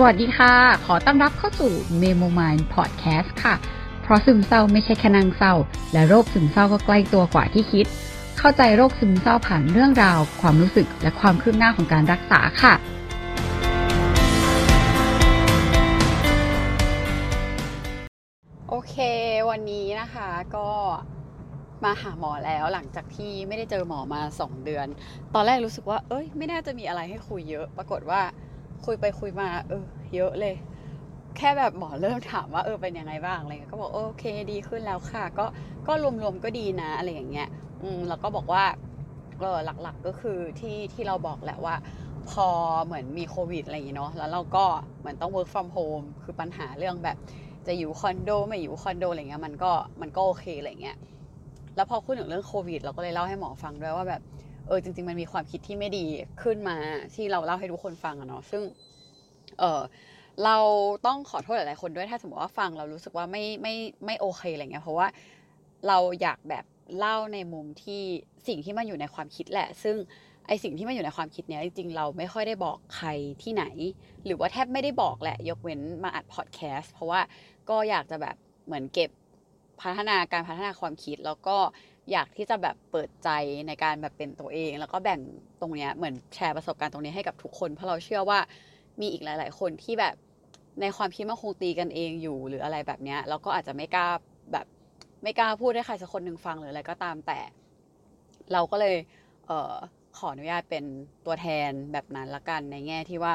สวัสดีค่ะ ขอต้อนรับเข้าสู่ Memo Mind Podcast ค่ะ เพราะซึมเศร้าไม่ใช่แค่นางเศร้า และโรคซึมเศร้าก็ใกล้ตัวกว่าที่คิด เข้าใจโรคซึมเศร้าผ่านเรื่องราว ความรู้สึกและความคืบหน้าของการรักษาค่ะ โอเค วันนี้นะคะก็มาหาหมอแล้วหลังจากที่ไม่ได้เจอหมอมาสองเดือน ตอนแรกรู้สึกว่า เอ้ย ไม่น่าจะมีอะไรให้คุยเยอะ ปรากฏว่า คุยไปคุยมา เออ เยอะเลย แค่แบบหมอเริ่มถามว่าเออเป็นยังไงบ้างอะไรเงี้ยก็บอกโอเคดีขึ้นแล้วค่ะ ก็ก็รวมๆก็ดีนะอะไรอย่างเงี้ย อืมแล้วก็บอกว่าเออหลักๆก็คือที่ที่เราบอกแหละว่า พอเหมือนมีโควิดอะไรอย่างเงี้ยเนาะแล้วเราก็เหมือนต้อง work from home คือปัญหาเรื่องแบบ จะอยู่คอนโดไม่อยู่คอนโดอะไรเงี้ยมันก็มันก็โอเคอะไรเงี้ยแล้วพอพูดถึงเรื่องโควิด เราก็เลยเล่าให้หมอฟังด้วยว่าแบบ เออจริง ๆ มันมีความคิดที่ไม่ดีขึ้นมาที่เราเล่าให้ทุกคนฟังอะเนาะซึ่งเออเราต้องขอโทษหลายๆคนด้วยถ้าสมมติว่าฟังเรารู้สึกว่าไม่ไม่ไม่โอเคอะไรเงี้ยเพราะว่าเราอยากแบบเล่าในมุมที่สิ่งที่มันอยู่ในความคิดแหละ ซึ่งไอสิ่งที่มันอยู่ในความคิดเนี้ยจริงๆเราไม่ค่อยได้บอกใครที่ไหน หรือว่าแทบไม่ได้บอกแหละยกเว้นมาอัดพอดแคสต์เพราะว่าก็อยากจะแบบเหมือนเก็บพัฒนาการพัฒนาความคิดแล้วก็ อยากที่จะแบบเปิดใจในการแบบเป็นตัวเอง แล้วก็แบ่งตรงเนี้ยเหมือนแชร์ประสบการณ์ตรงนี้ให้กับทุกคน เพราะเราเชื่อว่ามีอีกหลาย ๆ คนที่แบบในความคิดมันคงตีกันเองอยู่หรืออะไรแบบเนี้ยแล้วก็อาจจะไม่กล้าแบบไม่กล้าพูดให้ใครสักคนหนึ่งฟังหรืออะไรก็ตามแต่ เราก็เลยเออขออนุญาตเป็นตัวแทนแบบนั้นละกันในแง่ที่ว่า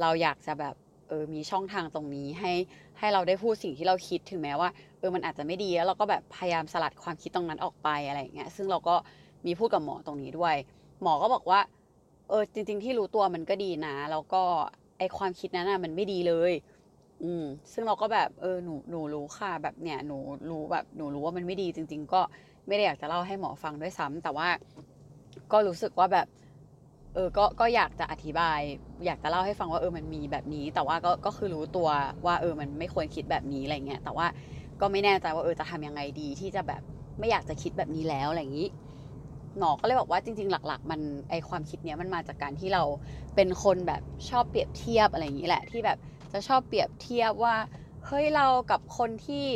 เราอยากจะแบบเออมีช่องทางตรงนี้ให้ให้เราได้พูดสิ่งที่เราคิดถึงแม้ว่า ออมันอาจจะไม่ดีแล้วเราก็แบบพยายามสลัดความคิดตรงนั้นออกไปอะไรอย่างเงี้ยซึ่งเราก็มีพูดกับหมอตรงนี้ด้วย หมอก็บอกว่า เออจริง ๆ ที่รู้ตัวมันก็ดีนะแล้วก็ไอความคิดนั้นน่ะมันไม่ดีเลย อืม ซึ่งเราก็แบบเออหนูหนูรู้ค่ะแบบเนี่ยหนูรู้แบบหนูรู้ว่ามันไม่ดีจริง ๆ ก็ไม่ได้อยากจะเล่าให้หมอฟังด้วยซ้ำแต่ว่าก็รู้สึกว่าแบบเออ ก็ ก็อยากจะอธิบาย อยากจะเล่าให้ฟังว่าเออ มันมีแบบนี้ แต่ว่าก็ ก็คือรู้ตัวว่าเออ มันไม่ควรคิดแบบนี้อะไรเงี้ย แต่ว่า ก็ไม่แน่ใจว่าเออจะทำยังไงดีที่จะแบบไม่อยากจะคิดแบบนี้แล้วอะไรอย่างนี้หมอก็เลยบอกว่าจริง ๆ หลัก ๆ มันไอความคิดเนี้ยมันมาจากการที่เราเป็นคนแบบชอบเปรียบเทียบอะไรอย่างนี้แหละ ที่แบบจะชอบเปรียบเทียบว่าเฮ้ยเรากับคนที่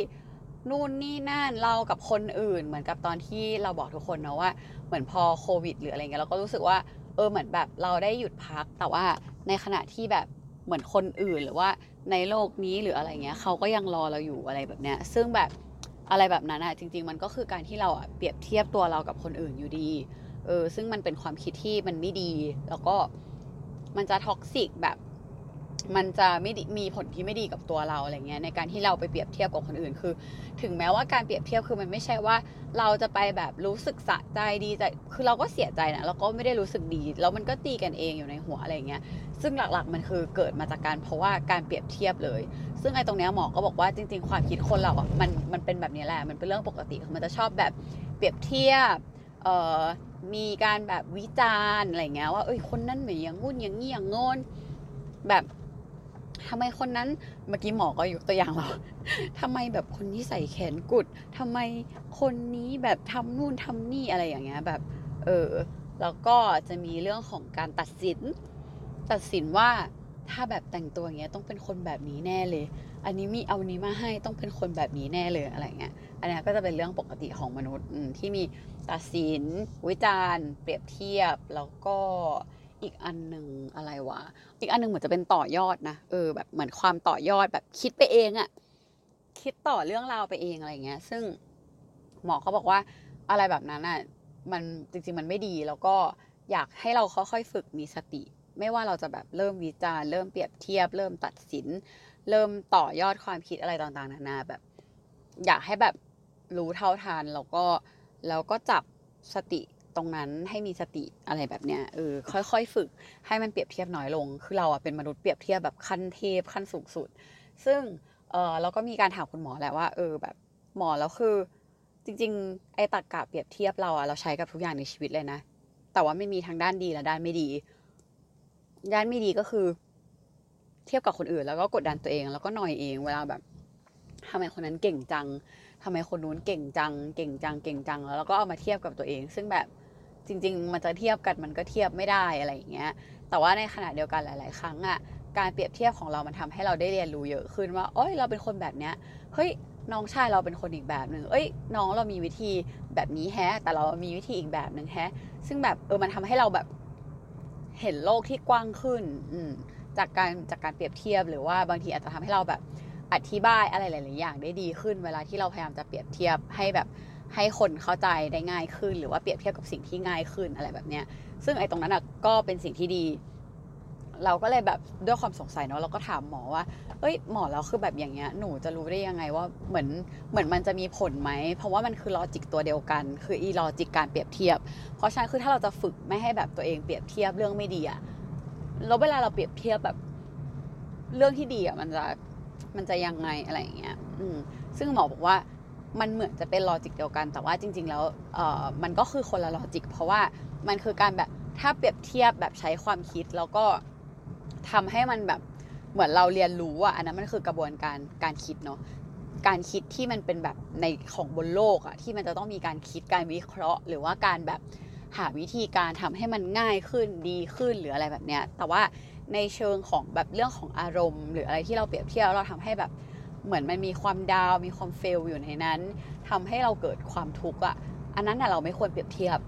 นู่นนี่นั่นเรากับคนอื่น เหมือนกับตอนที่เราบอกทุกคนเนาะว่า เหมือนพอโควิด หรืออะไรเงี้ยเราก็รู้สึกว่าเออเหมือนแบบเราได้หยุดพัก แต่ว่าในขณะที่แบบเหมือนคนอื่นหรือว่า ในโลกนี้หรืออะไรเงี้ยเขาก็ยังรอเราอยู่อะไรแบบเนี้ยซึ่งแบบอะไรแบบนั้นอะจริง ๆ มันก็คือการที่เราอะเปรียบเทียบตัวเรากับคนอื่นอยู่ดีเออซึ่งมันเป็นความคิดที่มันไม่ดี แล้วก็มันจะ toxic แบบ มันจะไม่มีผลที่ไม่ดีกับตัวเราอะไรเงี้ยในการที่เราไปเปรียบเทียบกับคนอื่นคือ ถึงแม้ว่าการเปรียบเทียบคือมันไม่ใช่ว่า เราจะไปแบบรู้สึกสะใจดีใจคือเราก็เสียใจนะเราก็ไม่ได้รู้สึกดีแล้วมันก็ตีกันเองอยู่ในหัวอะไรเงี้ยซึ่งหลักๆมันคือเกิดมาจากการเพราะว่าการเปรียบเทียบเลย ซึ่งไอ้ตรงเนี้ยหมอก็บอกว่าจริง ๆ ความคิดคนเราอะมันมันเป็นแบบนี้แหละมันเป็นเรื่องปกติคือมันจะชอบแบบเปรียบเทียบเอ่อมีการแบบวิจารณ์อะไรเงี้ยว่าเอ้ยคนนั้นเหมือนอย่างงุ่นอย่างงี้อย่างงนแบบ ทำไมคนนั้นเมื่อกี้หมอก็ยกตัวอย่างเราทำไมแบบคนนี้ใส่แขนกุดทำไมคนนี้แบบทำนู่นทำนี่อะไรอย่างเงี้ยแบบเออแล้วก็จะมีเรื่องของการตัดสิน ตัดสินว่าถ้าแบบแต่งตัวอย่างเงี้ยต้องเป็นคนแบบนี้แน่เลย อันนี้มีเอานี้มาให้ต้องเป็นคนแบบนี้แน่เลยอะไรเงี้ย อันนี้ก็จะเป็นเรื่องปกติของมนุษย์ที่มีตัดสินวิจารณ์ เปรียบเทียบแล้วก็ อีกอันหนึ่งอะไรวะ อีกอันหนึ่งเหมือนจะเป็นต่อยอดนะ เออแบบเหมือนความต่อยอดแบบคิดไปเองอะคิดต่อเรื่องราวไปเองอะไรเงี้ย ซึ่งหมอเขาบอกว่าอะไรแบบนั้นอะมันจริงๆมันไม่ดีแล้วก็อยากให้เราค่อยๆฝึกมีสติ ไม่ว่าเราจะแบบเริ่มวิจารเริ่มเปรียบเทียบ เริ่มตัดสิน เริ่มต่อยอดความคิดอะไรต่างๆนานาแบบ อยากให้แบบรู้เท่าทันแล้วก็แล้วก็จับสติ ตรงนั้นให้มีสติอะไรแบบเนี้ยเออค่อยๆ ฝึกให้มันเปรียบเทียบน้อยลง คือเราอะเป็นมนุษย์เปรียบเทียบแบบขั้นเทพขั้นสูงสุด ซึ่งเออเราก็มีการถามคุณหมอแหละว่าเออแบบหมอแล้วคือ จริง ๆ ไอ้ตักกะเปรียบเทียบเราอะเราใช้กับทุกอย่างในชีวิตเลยนะ แต่ว่าไม่มีทั้งด้านดีและด้านไม่ดี ด้านไม่ดีก็คือ เทียบกับคนอื่น แล้วก็กดดันตัวเองแล้วก็หน่อยเองเวลาแบบทำไมคนนั้นเก่งจังทำไมคนนู้นเก่งจัง เก่งจัง เก่งจัง แล้วเราก็เอามาเทียบกับตัวเอง ซึ่งแบบ จริง ๆ มันจะเทียบกันมันก็เทียบไม่ได้อะไรอย่างเงี้ย แต่ว่าในขณะเดียวกันหลาย ๆ ครั้งอะการเปรียบเทียบของเรามันทำให้เราได้เรียนรู้เยอะขึ้นว่าเอ้ยเราเป็นคนแบบเนี้ยเฮ้ยน้องชายเราเป็นคนอีกแบบหนึ่งเอ้ย น้องเรามีวิธีแบบนี้แฮะ แต่เรามีวิธีอีกแบบหนึ่งแฮะ ซึ่งแบบเออมันทำให้เราแบบเห็นโลกที่กว้างขึ้นอืจากการจากการเปรียบเทียบหรือว่าบางทีอาจจะทำให้เราแบบอธิบายอะไรหลาย ๆ อย่างได้ดีขึ้น เวลาที่เราพยายามจะเปรียบเทียบให้แบบ ให้คนเข้าใจได้ง่ายขึ้น หรือว่าเปรียบเทียบกับสิ่งที่ง่ายขึ้นอะไรแบบเนี้ย ซึ่งไอ้ตรงนั้นอะก็เป็นสิ่งที่ดี เราก็เลยแบบด้วยความสงสัยเนาะเราก็ถามหมอว่า เอ้ยหมอแล้วคือแบบอย่างเงี้ยหนูจะรู้ได้ยังไงว่าเหมือนเหมือนมันจะมีผลไหม เพราะว่ามันคือ logic ตัวเดียวกัน คืออี logic การเปรียบเทียบ เพราะฉะนั้นคือถ้าเราจะฝึกไม่ให้แบบตัวเองเปรียบเทียบเรื่องไม่ดีอะแล้วเวลาเราเปรียบเทียบแบบเรื่องที่ดีอะมันจะมันจะยังไงอะไรอย่างเงี้ย อืม ซึ่งหมอบอกว่า มันเหมือนจะเป็นลอจิกเดียวกัน แต่ว่าจริง ๆ แล้วเออมันก็คือคนละลอจิก เพราะว่ามันคือการแบบถ้าเปรียบเทียบแบบใช้ความคิดแล้วก็ทำให้มันแบบเหมือนเราเรียนรู้อะอันนั้นมันคือกระบวนการการคิดเนาะการคิดที่มันเป็นแบบในของบนโลกอะที่มันจะต้องมีการคิดการวิเคราะห์ หรือว่าการแบบหาวิธีการทำให้มันง่ายขึ้นดีขึ้นหรืออะไรแบบเนี้ยแต่ว่าในเชิงของแบบเรื่องของอารมณ์ หรืออะไรที่เราเปรียบเทียบเราทำให้แบบ เหมือนมันมีความดาวมีความเฟลอยู่ในนั้นทำให้เราเกิดความทุกข์อะอันนั้นน่ะเราไม่ควรเปรียบเทียบ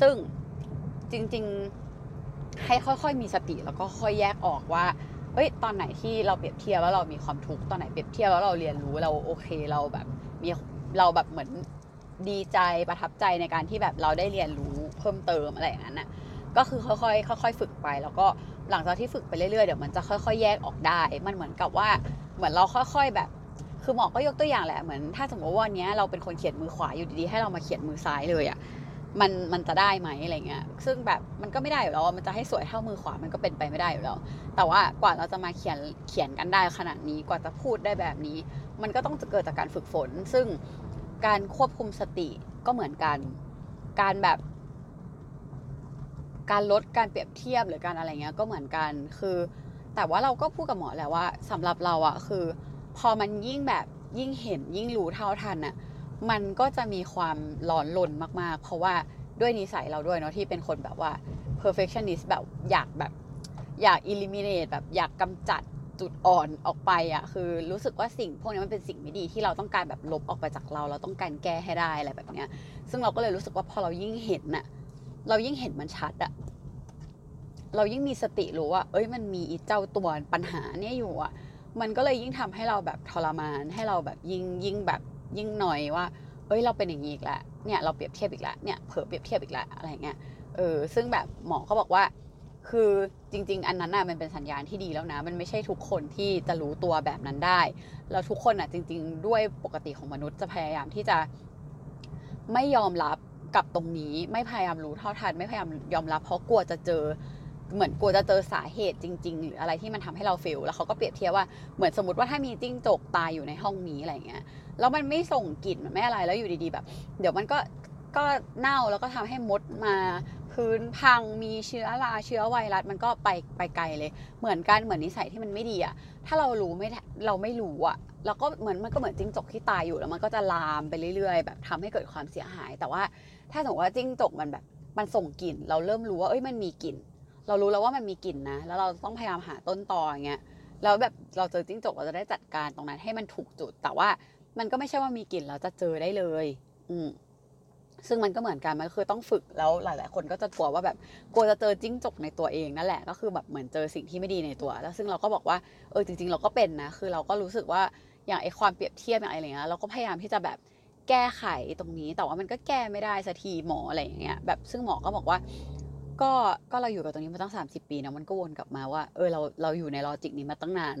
ซึ่งจริง ๆให้ค่อยๆ มีสติแล้วก็ค่อยแยกออกว่าเอ้ยตอนไหนที่เราเปรียบเทียบแล้วเรามีความทุกข์ตอนไหนเปรียบเทียบแล้วเราเรียนรู้เราโอเคเราแบบมีเราแบบเหมือนดีใจประทับใจในการที่แบบเราได้เรียนรู้เพิ่มเติมอะไรอย่างนั้นน่ะ ก็คือค่อยๆค่อยๆฝึกไป แล้วก็หลังจากที่ฝึกไปเรื่อยๆเดี๋ยวมันจะค่อย ๆ แยกออกได้ มันเหมือนกับว่าเหมือนเราค่อย ๆ แบบ คือหมอก็ยกตัวอย่างแหละเหมือนถ้าสมมติว่าวันนี้เราเป็นคนเขียนมือขวาอยู่ดีๆให้เรามาเขียนมือซ้ายเลยอะ่ะมันมันจะได้ไหมอะไรเงี้ย ซึ่งแบบมันก็ไม่ได้อยู่แล้ว มันจะให้สวยเท่ามือขวา มันก็เป็นไปไม่ได้อยู่แล้ว แต่ว่ากว่าเราจะมาเขียนเขียนกันได้ขนาดนี้ กว่าจะพูดได้แบบนี้ มันก็ต้องเกิดจากการฝึกฝน ซึ่งการควบคุมสติก็เหมือนกัน การแบบ การลดการเปรียบเทียบหรือการอะไรเงี้ยก็เหมือนกัน คือ แต่ว่าเราก็พูดกับหมอแหละว่าสำหรับเราอะคือ พอมันยิ่งแบบยิ่งเห็นยิ่งรู้เท่าทันอะมันก็จะมีความร้อนรนมากๆ เพราะว่าด้วยนิสัยเราด้วยเนาะที่เป็นคนแบบว่า perfectionist แบบอยากแบบอยาก eliminate แบบอยากกำจัดจุดอ่อนออกไปอะคือรู้สึกว่าสิ่งพวกนี้มันเป็นสิ่งไม่ดีที่เราต้องการแบบลบออกไปจากเรา เราต้องการแก้ให้ได้อะไรแบบเนี้ย ซึ่งเราก็เลยรู้สึกว่าพอเรายิ่งเห็นน่ะ เรายิ่งเห็นมันชัดอะเรายิ่งมีสติรู้ว่า เอ้ยมันมีเจ้าตัวปัญหาเนี่ยอยู่อะมันก็เลยยิ่งทำให้เราแบบทรมานให้เราแบบยิ่งยิ่งแบบยิ่งหน่อยว่า เอ้ยเราเป็นอย่างนี้อีกแล้วเนี่ยเราเปรียบเทียบอีกแล้วเนี่ยเผลอเปรียบเทียบอีกแล้วอะไรเงี้ยเออซึ่งแบบหมอก็บอกว่า คือจริง ๆ อันนั้นน่ะมันเป็นสัญญาณที่ดีแล้วนะ มันไม่ใช่ทุกคนที่จะรู้ตัวแบบนั้นได้แล้วทุกคนอะจริง ๆ ด้วยปกติของมนุษย์จะพยายามที่จะไม่ยอมรับ กับตรงนี้ไม่พยายามรู้เท่าทัน ไม่พยายามยอมรับ เพราะกลัวจะเจอเหมือนกลัวจะเจอสาเหตุจริง ๆ หรืออะไรที่มันทำให้เราเฟลแล้วเขาก็เปรียบเทียบว่าเหมือนสมมติว่าถ้ามีจิ้งจกตายอยู่ในห้องนี้อะไรเงี้ยแล้วมันไม่ส่งกลิ่นมันไม่อะไรแล้วอยู่ดีๆแบบ เดี๋ยวมันก็ก็เน่าแล้วก็ทำให้มดมา พื้นพังมีเชื้อราเชื้อไวรัสมันก็ไปไปไกลเลย เหมือนกันเหมือนนิสัยที่มันไม่ดีอะถ้าเรารู้ไม่เราไม่รู้อะเราก็เหมือนมันก็เหมือนจิ้งจกที่ตายอยู่แล้วมันก็จะลามไปเรื่อยๆ แบบทำให้เกิดความเสียหาย แต่ว่าถ้าสมมติว่าจิ้งจกมันแบบมันส่งกลิ่น เราเริ่มรู้ว่าเอ้ยมันมีกลิ่น เรารู้แล้วว่ามันมีกลิ่นนะ แล้วเราต้องพยายามหาต้นตออย่างเงี้ยแล้วแบบเราเจอจิ้งจกเราจะได้จัดการตรงนั้นให้มันถูกจุด แต่ว่ามันก็ไม่ใช่ว่ามีกลิ่นเราจะเจอได้เลย อืม ซึ่งมันก็เหมือนกันมันคือต้องฝึกแล้วหลาย ๆ คนก็จะกลัวว่าแบบกลัวจะเจอจิ้งจกในตัวเองนั่นแหละก็คือแบบเหมือนเจอสิ่งที่ไม่ดีในตัว แล้วซึ่งเราก็บอกว่าเออจริง ๆ เราก็เป็นนะคือเราก็รู้สึกว่าอย่างไอความเปรียบเทียบอย่างอะไรเงี้ยเราก็พยายามที่จะแบบแก้ไขตรงนี้ แต่ว่ามันก็แก้ไม่ได้สักทีหมออะไรอย่างเงี้ยแบบซึ่งหมอก็บอกว่า ก็ก็เราอยู่กับตรงนี้มาตั้งสามสิบปีนะมันก็วนกลับมาว่าเออเราเราอยู่ในลอจิกนี้มาตั้งนาน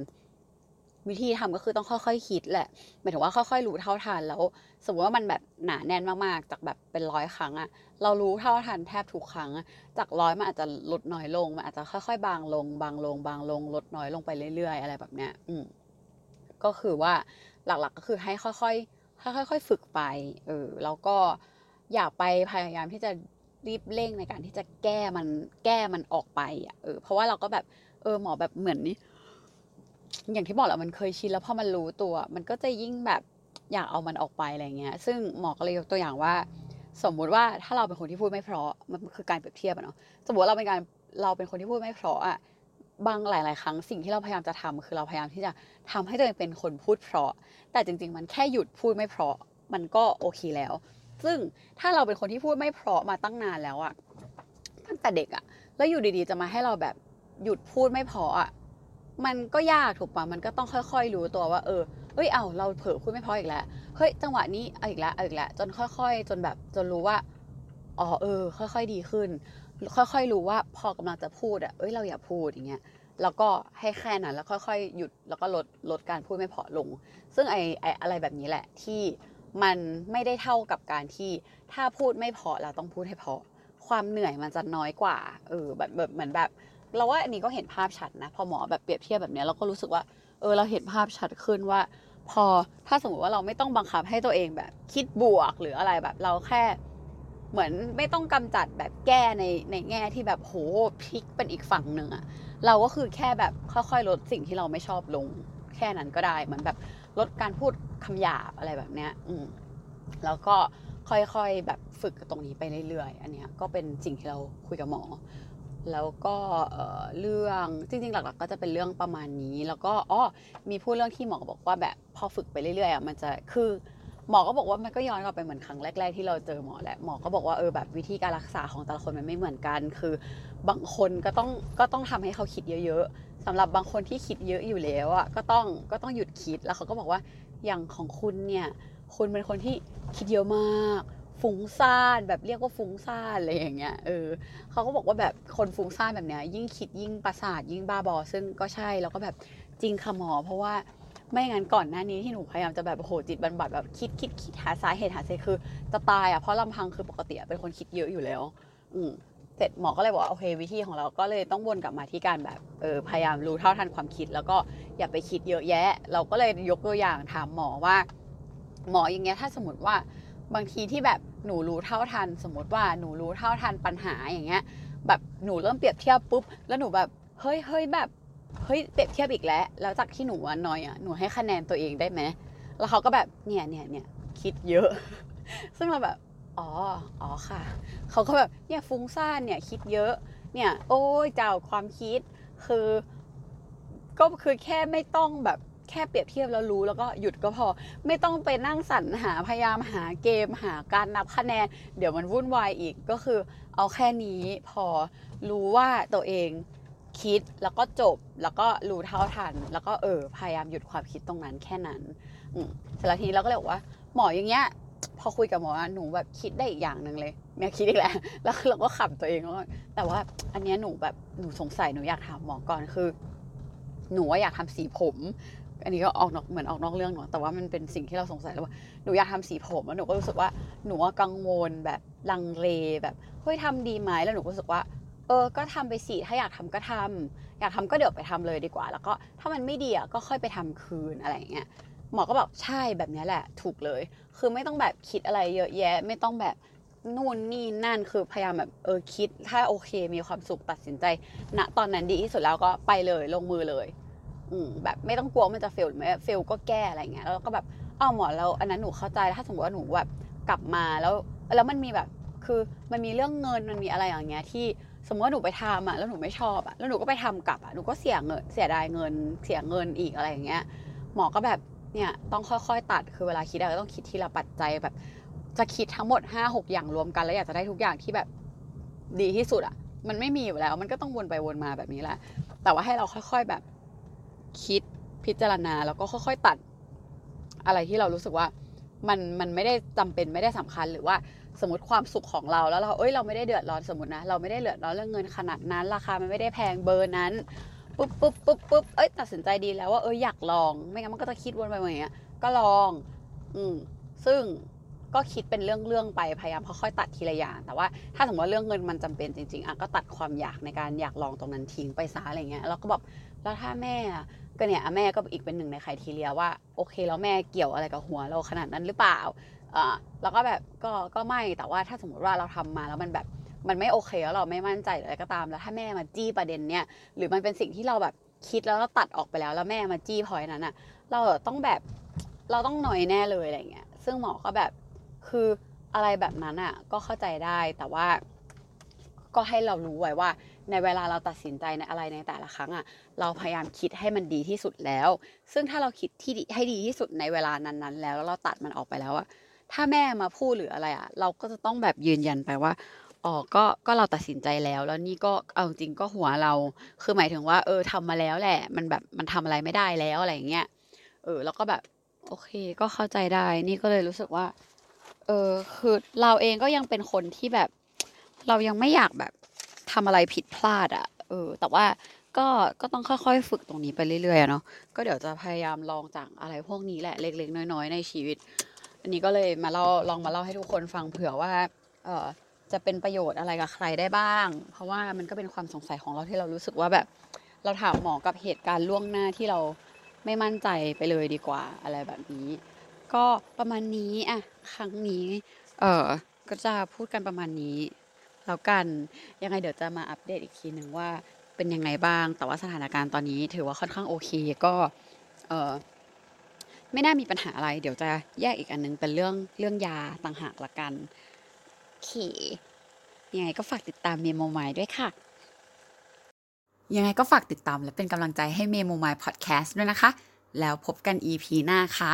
วิธีทำก็คือต้องค่อยๆคิดแหละหมายถึงว่าค่อยๆรู้เท่าทันแล้ว สมมติว่ามันแบบหนาแน่นมากๆ จากแบบเป็นร้อยครั้งอะเรารู้เท่าทันแทบทุกครั้งอะจากร้อยมันอาจจะลดน้อยลงมันอาจจะค่อยๆ บางลง บางลง บางลง ลดน้อยลงไปเรื่อย ๆ อะไรแบบเนี้ยอืมก็คือว่าหลักๆก็คือให้ค่อยๆค่อยๆฝึกไปเออแล้วก็อย่าไปพยายามที่จะรีบเร่งในการที่จะแก้มันแก้มันออกไปอะเออเพราะว่าเราก็แบบเออหมอแบบเหมือนนี่ อย่างที่บอกแหละมันเคยชินแล้วพอมันรู้ตัว มันก็จะยิ่งแบบอยากเอามันออกไปอะไรเงี้ย ซึ่งหมอก็เลยยกตัวอย่างว่า สมมุติว่าถ้าเราเป็นคนที่พูดไม่เพราะมันคือการเปรียบเทียบอะเนาะสมมติเราเป็นการเราเป็นคนที่พูดไม่เพราะอะบางหลาย ๆ ครั้งสิ่งที่เราพยายามจะทำคือเราพยายามที่จะทำให้ตัวเองเป็นคนพูดเพราะ แต่จริง ๆ มันแค่หยุดพูดไม่เพราะ มันก็โอเคแล้ว ซึ่งถ้าเราเป็นคนที่พูดไม่เพราะมาตั้งนานแล้วอะตั้งแต่เด็กอะแล้วอยู่ดี ๆ จะมาให้เราแบบหยุดพูดไม่เพราะอะ มันก็ยากถูกปะมันก็ต้องค่อยๆ รู้ตัวว่า เออเอ้ย เอาเราเผลอพูดไม่พราะอีกแล้ว เฮ้ย จังหวะนี้เอาอีกแล้วเอาอีกแล้ว จนค่อยๆ จนแบบจนรู้ว่า อ๋อ เออ ค่อย ๆ ดีขึ้น ค่อยๆ รู้ว่าพอกำลังจะพูดอะ เอ้ย เราอย่าพูดอย่างเงี้ย แล้วก็ให้แค่นั้นแล้วค่อยๆ หยุด แล้วก็ลด ลดการพูดไม่พราะลง ซึ่งไอ้ไอ้อะไรแบบนี้แหละที่มันไม่ได้เท่ากับการที่ถ้าพูดไม่พราะเราต้องพูดให้พราะความเหนื่อยมันจะน้อยกว่า เออ แบบแบบเหมือนแบบ เราว่าอันนี้ก็เห็นภาพชัดนะ พอหมอแบบเปรียบเทียบแบบนี้เราก็รู้สึกว่า เออเราเห็นภาพชัดขึ้นว่า พอถ้าสมมติว่าเราไม่ต้องบังคับให้ตัวเองแบบ คิดบวกหรืออะไรแบบเราแค่ เหมือนไม่ต้องกำจัดแบบแก้ในในแง่ที่แบบโหพลิกเป็นอีกฝั่งหนึ่งอะเราก็คือแค่แบบค่อยๆลดสิ่งที่เราไม่ชอบลง แค่นั้นก็ได้เหมือนแบบลดการพูดคำหยาบอะไรแบบเนี้ย อืมแล้วก็ค่อยๆแบบฝึกตรงนี้ไปเรื่อยๆ อันเนี้ยก็เป็นสิ่งที่เราคุยกับหมอ แล้วก็เอ่อเรื่องจริงๆ หลัก ๆ ก็จะเป็นเรื่องประมาณนี้ แล้วก็อ๋อมีพูดเรื่องที่หมอบอกว่าแบบพอฝึกไปเรื่อยๆอะมันจะคือหมอก็บอกว่ามันก็ย้อนกลับไปเหมือนครั้งแรก ๆ ที่เราเจอหมอแหละหมอก็บอกว่าเออแบบวิธีการรักษาของแต่ละคนมันไม่เหมือนกัน คือบางคนก็ต้องก็ต้องทำให้เขาคิดเยอะ ๆสำหรับบางคนที่คิดเยอะอยู่แล้วอะก็ต้องก็ต้องหยุดคิดแล้วเขาก็บอกว่าอย่างของคุณเนี่ยคุณเป็นคนที่คิดเยอะมาก ฟุ้งซ่านแบบเรียกว่าฟุ้งซ่านอะไรอย่างเงี้ยเออเขาก็บอกว่าแบบคนฟุ้งซ่านแบบเนี้ยยิ่งคิดยิ่งประสาทยิ่งบ้าบอ ซึ่งก็ใช่แล้วก็แบบจริงค่ะหมอ เพราะว่าไม่งั้นก่อนหน้านี้ที่หนูพยายามจะแบบโหจิตบรรบัดแบบคิดคิดคิดหาสาเหตุหาสาเหตุคือ จะตายอะเพราะลำพังคือปกติเป็นคนคิดเยอะอยู่แล้ว อืมเสร็จหมอก็เลยบอกว่าโอเควิธีของเราก็เลยต้องวนกลับมาที่การแบบเออพยายามรู้เท่าทันความคิด แล้วก็อย่าไปคิดเยอะแยะ เราก็เลยยกตัวอย่างถามหมอว่า หมออย่างเงี้ยถ้าสมมติว่าบางทีที่แบบ หนูรู้เท่าทัน สมมติว่าหนูรู้เท่าทันปัญหาอย่างเงี้ย แบบหนูเริ่มเปรียบเทียบปุ๊บ แล้วหนูแบบเฮ้ยเฮ้ยแบบเฮ้ยเปรียบเทียบอีกแล้ว แล้วจากที่หนูอะนอยอะหนูให้คะแนนตัวเองได้ไหมแล้วเขาก็แบบเนี่ยเนี่ยเนี่ยคิดเยอะ ซึ่งเราแบบอ๋ออ๋อค่ะ เขาก็แบบเนี่ยฟุ้งซ่านเนี่ยคิดเยอะ เนี่ย โอ้ยเจ้าความคิดคือ ก็คือแค่ไม่ต้องแบบ แค่เปรียบเทียบแล้วรู้แล้วก็หยุดก็พอ ไม่ต้องไปนั่งสรรหาพยายามหาเกมหาการนับคะแนน เดี๋ยวมันวุ่นวายอีกก็คือ เอาแค่นี้พอรู้ว่าตัวเองคิดแล้วก็จบแล้วก็รู้เท่าทัน แล้วก็เออพยายามหยุดความคิดตรงนั้นแค่นั้นอืมเสร็จแล้วทีนี้เราก็เลยบอกว่า หมออย่างเงี้ยพอคุยกับหมอหนูแบบคิดได้อีกอย่างหนึ่งเลยเนี่ยคิดอีกแล้วแล้วเราก็ขำตัวเองว่าแต่ว่าอันเนี้ยหนูแบบหนูสงสัยหนูอยากถามหมอก่อนคือ หนูว่าอยากทำสีผม อันนี้ก็ออกนอกเหมือนออกนอกเรื่องเนาะแต่ว่ามันเป็นสิ่งที่เราสงสัยแล้วว่าหนูอยากทำสีผมแล้วหนูก็รู้สึกว่าหนูกังวลแบบลังเลแบบเฮ้ยทำดีไหมแล้วหนูก็รู้สึกว่า เออ ก็ทำไปสิถ้าอยากทำก็ทำอยากทำก็เดี๋ยวไปทำเลยดีกว่า แล้วก็ถ้ามันไม่ดีอะก็ค่อยไปทำคืนอะไรอย่างเงี้ยหมอก็บอกใช่แบบนี้แหละ ถูกเลย คือไม่ต้องแบบคิดอะไรเยอะแยะ ไม่ต้องแบบนู่นนี่นั่นคือพยายามแบบเออคิดถ้าโอเคมีความสุขตัดสินใจณตอนนั้นดีที่สุดแล้วก็ไปเลยลงมือเลย แบบไม่ต้องกลัวมันจะเฟลหรือไม่เฟลก็แก้อะไรเงี้ยแล้วก็แบบอ้าวหมอแล้วอันนั้นหนูเข้าใจแล้วถ้าสมมติว่าหนูแบบกลับมาแล้วแล้วมันมีแบบคือมันมีเรื่องเงินมันมีอะไรอย่างเงี้ยที่สมมติว่าหนูไปทำอะแล้วหนูไม่ชอบอะแล้วหนูก็ไปทำกลับอะหนูก็เสียเงินเสียดายเงินเสียเงินอีกอะไรอย่างเงี้ยหมอก็แบบเนี่ยต้องค่อยๆ ตัดคือเวลาคิดอะต้องคิดทีละปัจจัยแบบจะคิดทั้งหมด5 6อย่างรวมกันแล้วอยากจะได้ทุกอย่างที่แบบดีที่สุดอะมันไม่มีอยู่แล้ว มันก็ต้องวนไปวนมาแบบนี้แหละแต่ว่าให้เราค่อย ๆแบบ คิดพิจารณาแล้วก็ค่อย ๆ ตัดอะไรที่เรารู้สึกว่ามันมันไม่ได้จำเป็นไม่ได้สำคัญหรือว่าสมมติความสุขของเราแล้วเราเอ้ยเราไม่ได้เดือดร้อนสมมตินะเราไม่ได้เดือดร้อนเรื่องเงินขนาดนั้น ราคามันไม่ได้แพงเบอร์นั้นปุ๊บปุ๊บปุ๊บปุ๊บเอ้ยตัดสินใจดีแล้วว่าเอออยากลอง ไม่งั้นมันก็จะคิดวนไปอย่างเงี้ยก็ลอง อืมซึ่งก็คิดเป็นเรื่องๆไปพยายามค่อยๆตัดทีละอย่าง แต่ว่าถ้าสมมติว่าเรื่องเงินมันจำเป็นจริงๆอะก็ตัดความอยากในการอยากลองตรงนั้นทิ้งไปซะอะไรเงี้ยแล้วก็แบอกแล้วถ้าแม่อะ ก็เนี่ยแม่ก็อีกเป็นหนึ่งในใครทีเรียว่าโอเคแล้วแม่เกี่ยวอะไรกับหัวเราขนาดนั้นหรือเปล่าอ่าแล้วก็แบบก็ก็ไม่แต่ว่าถ้าสมมติว่าเราทำมาแล้วมันแบบมันไม่โอเคแล้วเราไม่มั่นใจอะไรก็ตามแล้วถ้าแม่มาจี้ประเด็นเนี้ยหรือมันเป็นสิ่งที่เราแบบคิดแล้วเราตัดออกไปแล้วแล้วแม่มาจี้พอยนั้นอะเราต้องแบบเราต้องหน่อยแน่เลยอะไรเงี้ยซึ่งหมอก็แบบคืออะไรแบบนั้นอะก็เข้าใจได้แต่ว่าก็ให้เรารู้ไว้ว่า ในเวลาเราตัดสินใจในอะไรในแต่ละครั้งอะเราพยายามคิดให้มันดีที่สุดแล้ว ซึ่งถ้าเราคิดที่ให้ดีที่สุดในเวลานั้นๆ แล้วแล้วเราตัดมันออกไปแล้วอะถ้าแม่มาพูดหรืออะไรอะเราก็จะต้องแบบยืนยันไปว่าอ๋อก็ก็เราตัดสินใจแล้ว แล้วนี่ก็เอาจริงก็หัวเรา คือหมายถึงว่า เออทำมาแล้วแหละ มันแบบมันทำอะไรไม่ได้แล้วอะไรอย่างเงี้ยเออ แล้วก็แบบ โอเค ก็เข้าใจได้ นี่ก็เลยรู้สึกว่า เออคือเราเองก็ยังเป็นคนที่แบบ เรายังไม่อยากแบบ ทำอะไรผิดพลาดอะเออ แต่ว่าก็ก็ต้องค่อยๆ ฝึกตรงนี้ไปเรื่อยๆเนาะก็เดี๋ยวจะพยายามลองจากอะไรพวกนี้แหละเล็ก ๆ น้อยๆ ในชีวิต อันนี้ก็เลยมาเล่าลองมาเล่าให้ทุกคนฟังเผื่อว่า เออจะเป็นประโยชน์อะไรกับใครได้บ้าง เพราะว่ามันก็เป็นความสงสัยของเราที่เรารู้สึกว่าแบบ เราถามหมอกับเหตุการณ์ล่วงหน้าที่เราไม่มั่นใจไปเลยดีกว่าอะไรแบบนี้ ก็ประมาณนี้อะครั้งนี้ เออก็จะพูดกันประมาณนี้ แล้วกัน ยังไงเดี๋ยวจะมาอัปเดตอีกทีหนึ่งว่าเป็นยังไงบ้าง แต่ว่าสถานการณ์ตอนนี้ถือว่าค่อนข้างโอเค ก็เออไม่น่ามีปัญหาอะไร เดี๋ยวจะแยกอีกอันนึงเป็นเรื่องเรื่องยาต่างหากละกันโอเคยังไงก็ฝากติดตามเมโมไมด้วยค่ะ ยังไงก็ฝากติดตามและเป็นกำลังใจให้เมโมไมพอดแคสต์ด้วยนะคะ แล้วพบกัน EP หน้าค่ะ